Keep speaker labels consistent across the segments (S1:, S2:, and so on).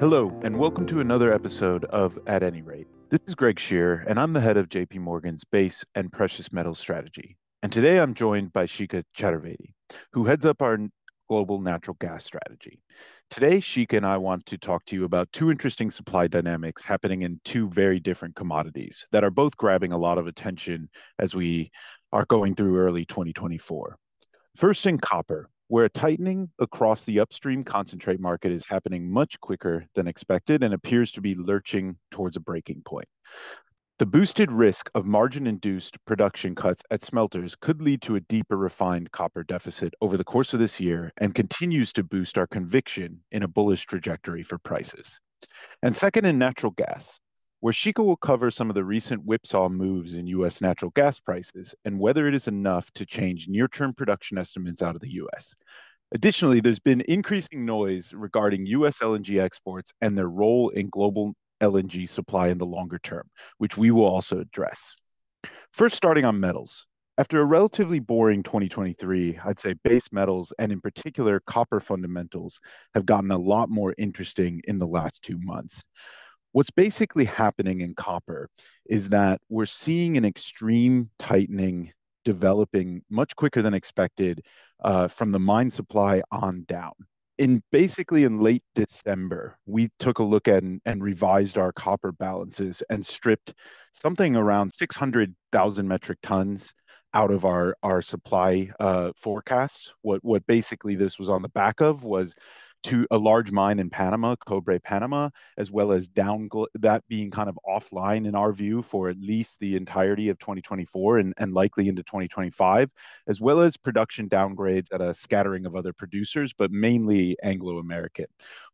S1: Hello, and welcome to another episode of At Any Rate. This is Greg Shearer, and I'm the head of JP Morgan's base and precious metals strategy. And today I'm joined by Shikha Chaturvedi, who heads up our global natural gas strategy. Today, Shikha and I want to talk to you about two interesting supply dynamics happening in two very different commodities that are both grabbing a lot of attention as we are going through early 2024. First, in copper, where a tightening across the upstream concentrate market is happening much quicker than expected and appears to be lurching towards a breaking point. The boosted risk of margin-induced production cuts at smelters could lead to a deeper refined copper deficit over the course of this year and continues to boost our conviction in a bullish trajectory for prices. And second, in natural gas, where Shikha will cover some of the recent whipsaw moves in U.S. natural gas prices and whether it is enough to change near-term production estimates out of the U.S. Additionally, there's been increasing noise regarding U.S. LNG exports and their role in global LNG supply in the longer term, which we will also address. First, starting on metals. After a relatively boring 2023, I'd say base metals, and in particular, copper fundamentals, have gotten a lot more interesting in the last two months. What's basically happening in copper is that we're seeing an extreme tightening developing much quicker than expected uh, from the mine supply on down. In basically, in late December, we took a look at and revised our copper balances and stripped something around 600,000 metric tons out of our our supply uh, forecast. What basically this was on the back of was a large mine in Panama, Cobre Panama, as well as down that being kind of offline, in our view, for at least the entirety of 2024 and likely into 2025, as well as production downgrades at a scattering of other producers, but mainly Anglo American.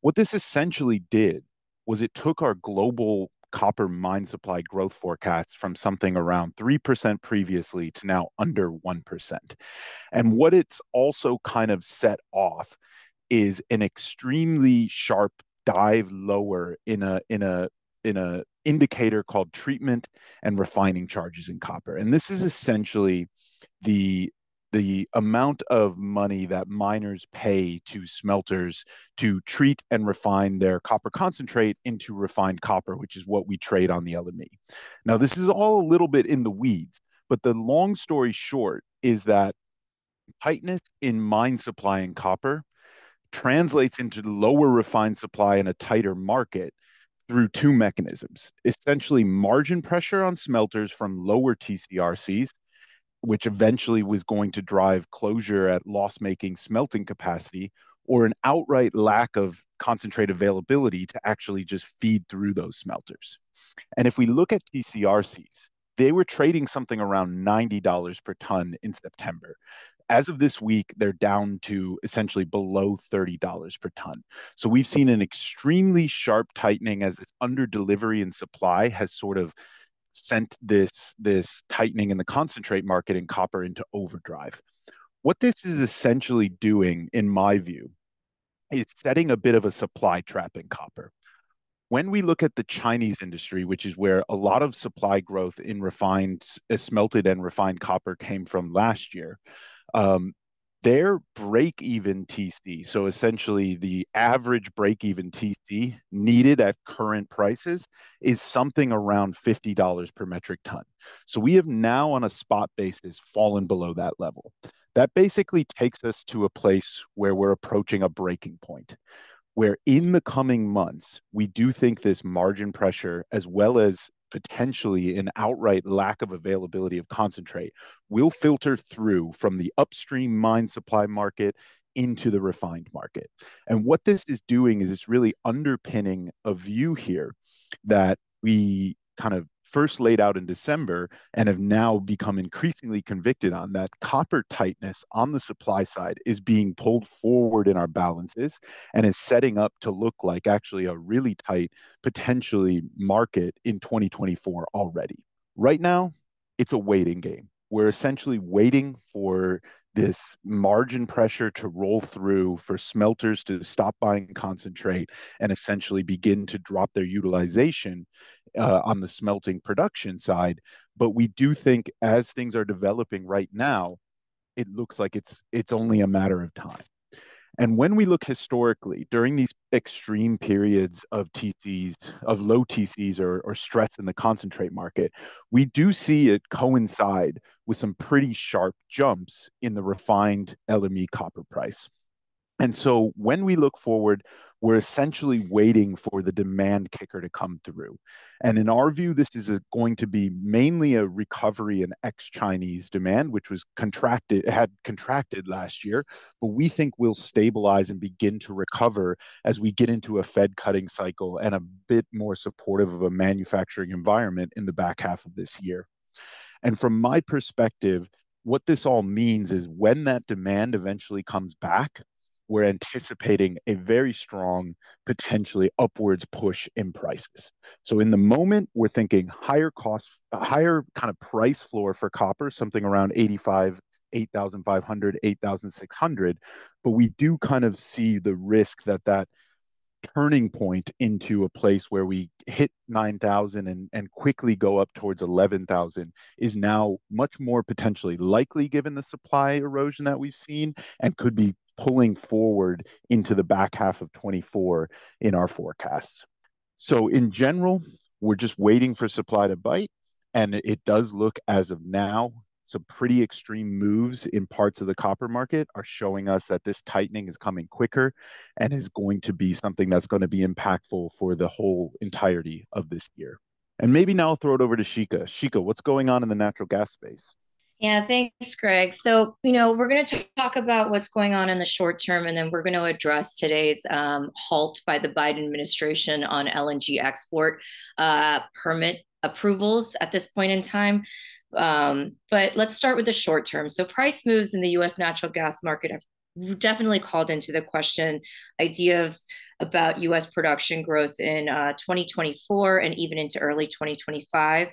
S1: What this essentially did was it took our global copper mine supply growth forecast from something around 3% previously to now under 1%. And what it's also kind of set off is an extremely sharp dive lower in a in a in a indicator called treatment and refining charges in copper. And this is essentially the the amount of money that miners pay to smelters to treat and refine their copper concentrate into refined copper, which is what we trade on the LME. Now, this is all a little bit in the weeds, but the long story short is that tightness in mine supply in copper translates into lower refined supply in a tighter market through two mechanisms. Essentially, margin pressure on smelters from lower TCRCs, which eventually was going to drive closure at loss-making smelting capacity, or an outright lack of concentrate availability to actually just feed through those smelters. And if we look at TCRCs, they were trading something around $90 per ton in September. As of this week, they're down to essentially below $30 per ton. So we've seen an extremely sharp tightening as this under delivery and supply has sort of sent this this tightening in the concentrate market in copper into overdrive. What this is essentially doing, in my view, is setting a bit of a supply trap in copper. When we look at the Chinese industry, which is where a lot of supply growth in refined, smelted and refined copper came from last year, Um, their break-even TC, so essentially the average break-even TC needed at current prices, is something around $50 per metric ton. So we have now, on a spot basis, fallen below that level. That basically takes us to a place where we're approaching a breaking point, where in the coming months, we do think this margin pressure, as well as potentially an outright lack of availability of concentrate, will filter through from the upstream mine supply market into the refined market. And what this is doing is it's really underpinning a view here that we kind of first laid out in December and have now become increasingly convicted on, that copper tightness on the supply side is being pulled forward in our balances and is setting up to look like actually a really tight, potentially market in 2024 already. Right now, it's a waiting game. We're essentially waiting for this margin pressure to roll through, for smelters to stop buying concentrate and essentially begin to drop their utilization Uh, on the smelting production side. But we do think as things are developing right now, it looks like it's it's only a matter of time. And when we look historically during these extreme periods of TCs, of low TCs or, or stress in the concentrate market, we do see it coincide with some pretty sharp jumps in the refined LME copper price. And so when we look forward, we're essentially waiting for the demand kicker to come through. And in our view, this is a, going to be mainly a recovery in ex-Chinese demand, which was contracted, had contracted last year, but we think will stabilize and begin to recover as we get into a Fed cutting cycle and a bit more supportive of a manufacturing environment in the back half of this year. And from my perspective, what this all means is when that demand eventually comes back, we're anticipating a very strong, potentially upwards push in prices. So in the moment, we're thinking higher cost, higher kind of price floor for copper, something around 85, 8,500, 8,600. But we do kind of see the risk that that turning point into a place where we hit 9,000 and, and quickly go up towards 11,000 is now much more potentially likely given the supply erosion that we've seen and could be pulling forward into the back half of 24 in our forecasts. So in general, we're just waiting for supply to bite. And it does look as of now, some pretty extreme moves in parts of the copper market are showing us that this tightening is coming quicker and is going to be something that's going to be impactful for the whole entirety of this year. And maybe now I'll throw it over to Shikha. Shikha, what's going on in the natural gas space?
S2: Yeah, thanks, Greg. So, you know, we're going to talk about what's going on in the short term, and then we're going to address today's um, halt by the Biden administration on LNG export uh, permit approvals at this point in time. Um, but let's start with the short term. So, price moves in the US natural gas market have definitely called into the question ideas about US production growth in uh, 2024 and even into early 2025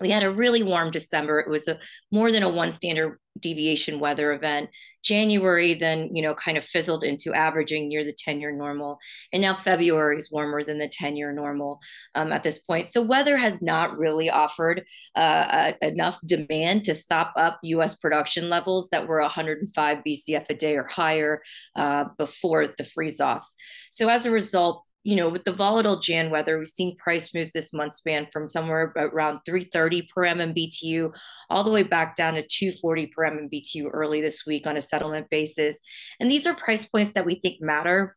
S2: we had a really warm December. It was a more than a one standard deviation weather event. January then, you know, kind of fizzled into averaging near the 10 year normal. And now February is warmer than the 10 year normal um, at this point. So weather has not really offered uh, enough demand to stop up US production levels that were 105 BCF a day or higher uh, before the freeze offs. So as a result, you know, with the volatile Jan weather, we've seen price moves this month span from somewhere around 330 per MMBTU all the way back down to 240 per MMBTU early this week on a settlement basis. And these are price points that we think matter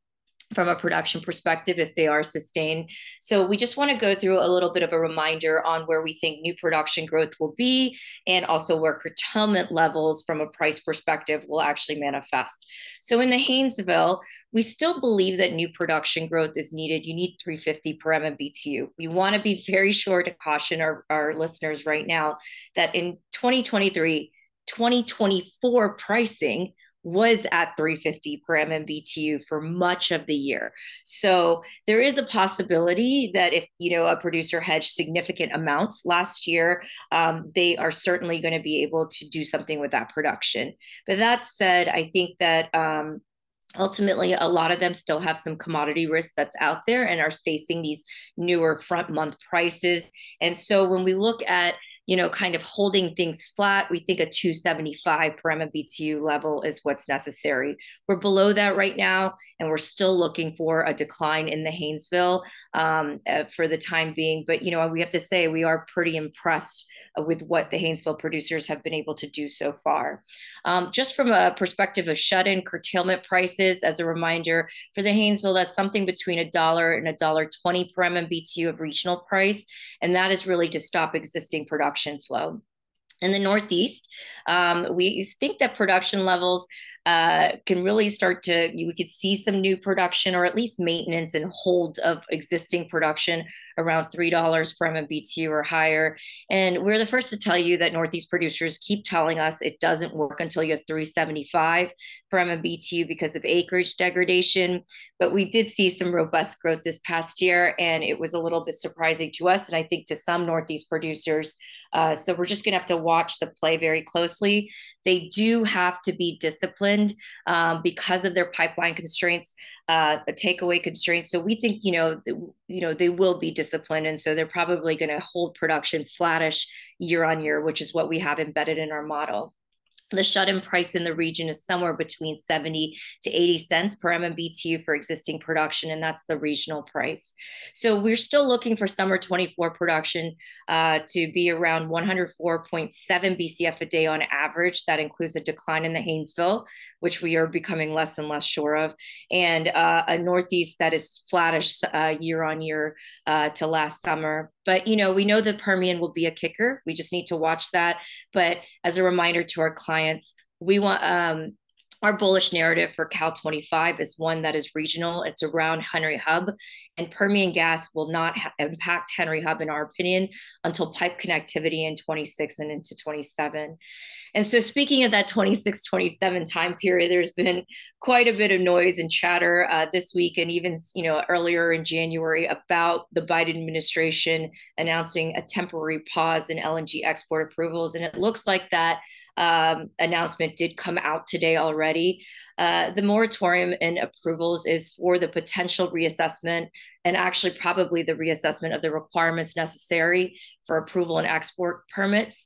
S2: from a production perspective if they are sustained. So we just want to go through a little bit of a reminder on where we think new production growth will be and also where curtailment levels from a price perspective will actually manifest. So in the Haynesville, we still believe that new production growth is needed. You need 350 per MMBTU. We want to be very sure to caution our, our listeners right now that in 2023, 2024 pricing was at 350 per MMBTU for much of the year. So there is a possibility that if you know a producer hedged significant amounts last year, um, they are certainly going to be able to do something with that production. But that said, I think that um, ultimately a lot of them still have some commodity risk that's out there and are facing these newer front month prices and so when we look at you know, kind of holding things flat. We think a 275 per MMBTU level is what's necessary. We're below that right now, and we're still looking for a decline in the Haynesville um, uh, for the time being. But, you know, we have to say we are pretty impressed with what the Haynesville producers have been able to do so far. Um, just from a perspective of shut in curtailment prices, as a reminder, for the Haynesville, that's something between a dollar and a dollar 20 per MMBTU of regional price. And that is really to stop existing production production flow. In the Northeast, um, we think that production levels uh, can really start to, we could see some new production or at least maintenance and hold of existing production around $3 per MMBTU or higher. And we're the first to tell you that Northeast producers keep telling us it doesn't work until you have 375 per MMBTU because of acreage degradation. But we did see some robust growth this past year, and it was a little bit surprising to us, and I think to some Northeast producers. Uh, so we're just going to have to watch the play very closely. They do have to be disciplined um, because of their pipeline constraints, uh, takeaway constraints. So we think, you know, the, you know, they will be disciplined, and so they're probably going to hold production flattish year on year, which is what we have embedded in our model. The shut-in price in the region is somewhere between 70 to 80 cents per MMBTU for existing production, and that's the regional price. So we're still looking for summer 24 production uh, to be around 104.7 BCF a day on average. That includes a decline in the Haynesville, which we are becoming less and less sure of, and uh, a Northeast that is flattish uh, year on year uh, to last summer. But you know, we know the Permian will be a kicker. We just need to watch that. But as a reminder to our clients, we want um, our bullish narrative for Cal 25 is one that is regional. It's around Henry Hub, and Permian gas will not ha- impact Henry Hub, in our opinion, until pipe connectivity in 26 and into 27. And so, speaking of that 26 27 time period, there's been quite a bit of noise and chatter uh, this week, and even you know earlier in January about the Biden administration announcing a temporary pause in LNG export approvals, and it looks like that um, announcement did come out today already already. Uh, the moratorium in approvals is for the potential reassessment and actually probably the reassessment of the requirements necessary for approval and export permits.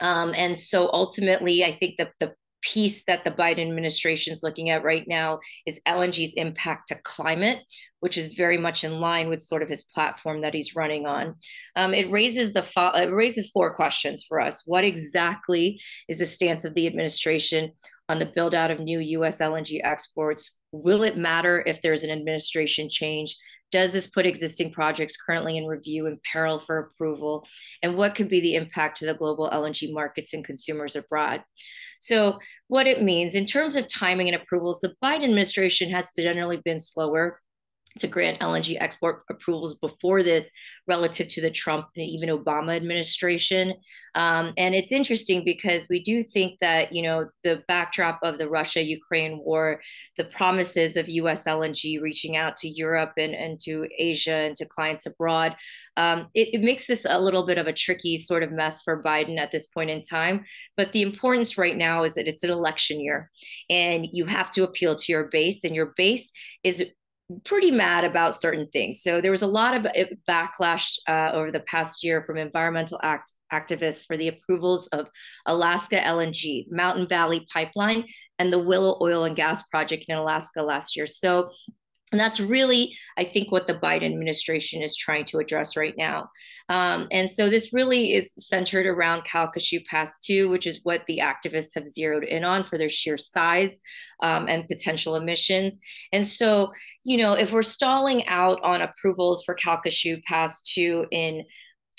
S2: Um, and so ultimately, I think that the piece that the Biden administration is looking at right now is LNG's impact to climate, which is very much in line with sort of his platform that he's running on. Um, it raises the fo- it raises four questions for us. What exactly is the stance of the administration on the build out of new U.S. LNG exports? Will it matter if there's an administration change? Does this put existing projects currently in review in peril for approval? And what could be the impact to the global LNG markets and consumers abroad? So, what it means in terms of timing and approvals, the Biden administration has generally been slower to grant LNG export approvals before this relative to the Trump and even Obama administration. Um, and it's interesting because we do think that, you know, the backdrop of the Russia Ukraine war, the promises of US LNG reaching out to Europe and, and to Asia and to clients abroad, um, it, it makes this a little bit of a tricky sort of mess for Biden at this point in time. But the importance right now is that it's an election year and you have to appeal to your base, and your base is pretty mad about certain things. So there was a lot of uh, backlash uh, over the past year from environmental act activists for the approvals of Alaska LNG, Mountain Valley Pipeline, and the Willow Oil and Gas Project in Alaska last year. So and that's really, I think, what the Biden administration is trying to address right now. Um, and so this really is centered around Calcasieu Pass 2, which is what the activists have zeroed in on for their sheer size um, and potential emissions. And so, you know, if we're stalling out on approvals for Calcasieu Pass 2 in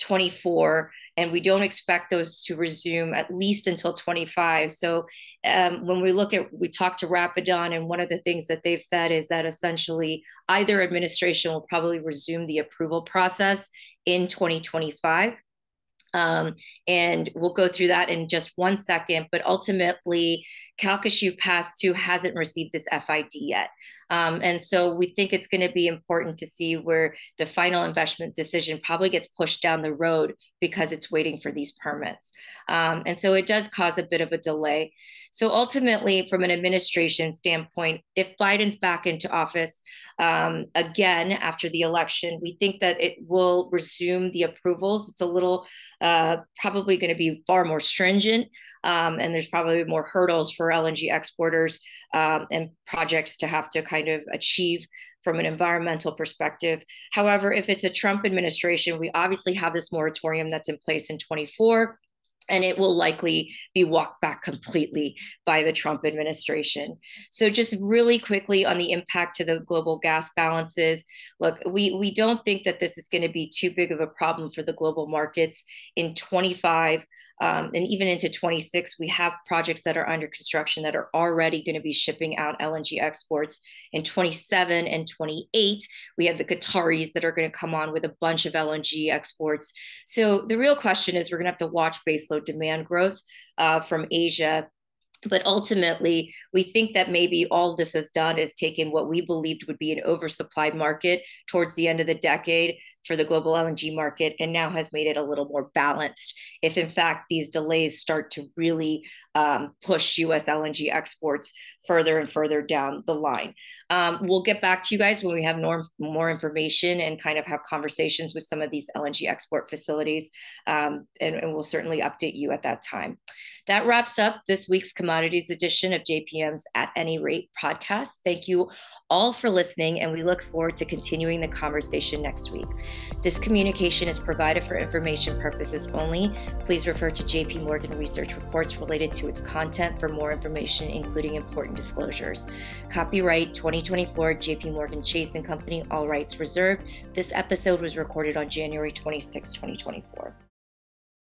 S2: 24 and we don't expect those to resume at least until 25 so um, when we look at we talked to Rapidan and one of the things that they've said is that essentially either administration will probably resume the approval process in 2025 um, and we'll go through that in just one second. But ultimately, Calcasieu Pass 2 hasn't received this FID yet. Um, and so we think it's going to be important to see where the final investment decision probably gets pushed down the road because it's waiting for these permits. Um, and so it does cause a bit of a delay. So ultimately, from an administration standpoint, if Biden's back into office um, again after the election, we think that it will resume the approvals. It's a little uh, probably going to be far more stringent, um, and there's probably more hurdles for LNG exporters um, and projects to have to kind of achieve from an environmental perspective. However, if it's a Trump administration, we obviously have this moratorium that's in place in 24 and it will likely be walked back completely by the Trump administration. So, just really quickly on the impact to the global gas balances. Look, we we don't think that this is going to be too big of a problem for the global markets in 25 um, and even into 26. We have projects that are under construction that are already going to be shipping out LNG exports in 27 and 28. We have the Qataris that are going to come on with a bunch of LNG exports. So the real question is, we're going to have to watch baseload demand growth uh, from Asia but ultimately we think that maybe all this has done is taken what we believed would be an oversupplied market towards the end of the decade for the global LNG market and now has made it a little more balanced if in fact these delays start to really um, push US LNG exports further and further down the line. Um, we'll get back to you guys when we have more, more information and kind of have conversations with some of these LNG export facilities um, and, and we'll certainly update you at that time. That wraps up this week's commodities edition of JPM's At Any Rate podcast. Thank you all for listening, and we look forward to continuing the conversation next week. This communication is provided for information purposes only. Please refer to JP Morgan research reports related to its content for more information, including important disclosures. Copyright 2024 JP Morgan Chase and Company, all rights reserved. This episode was recorded on January 26, 2024.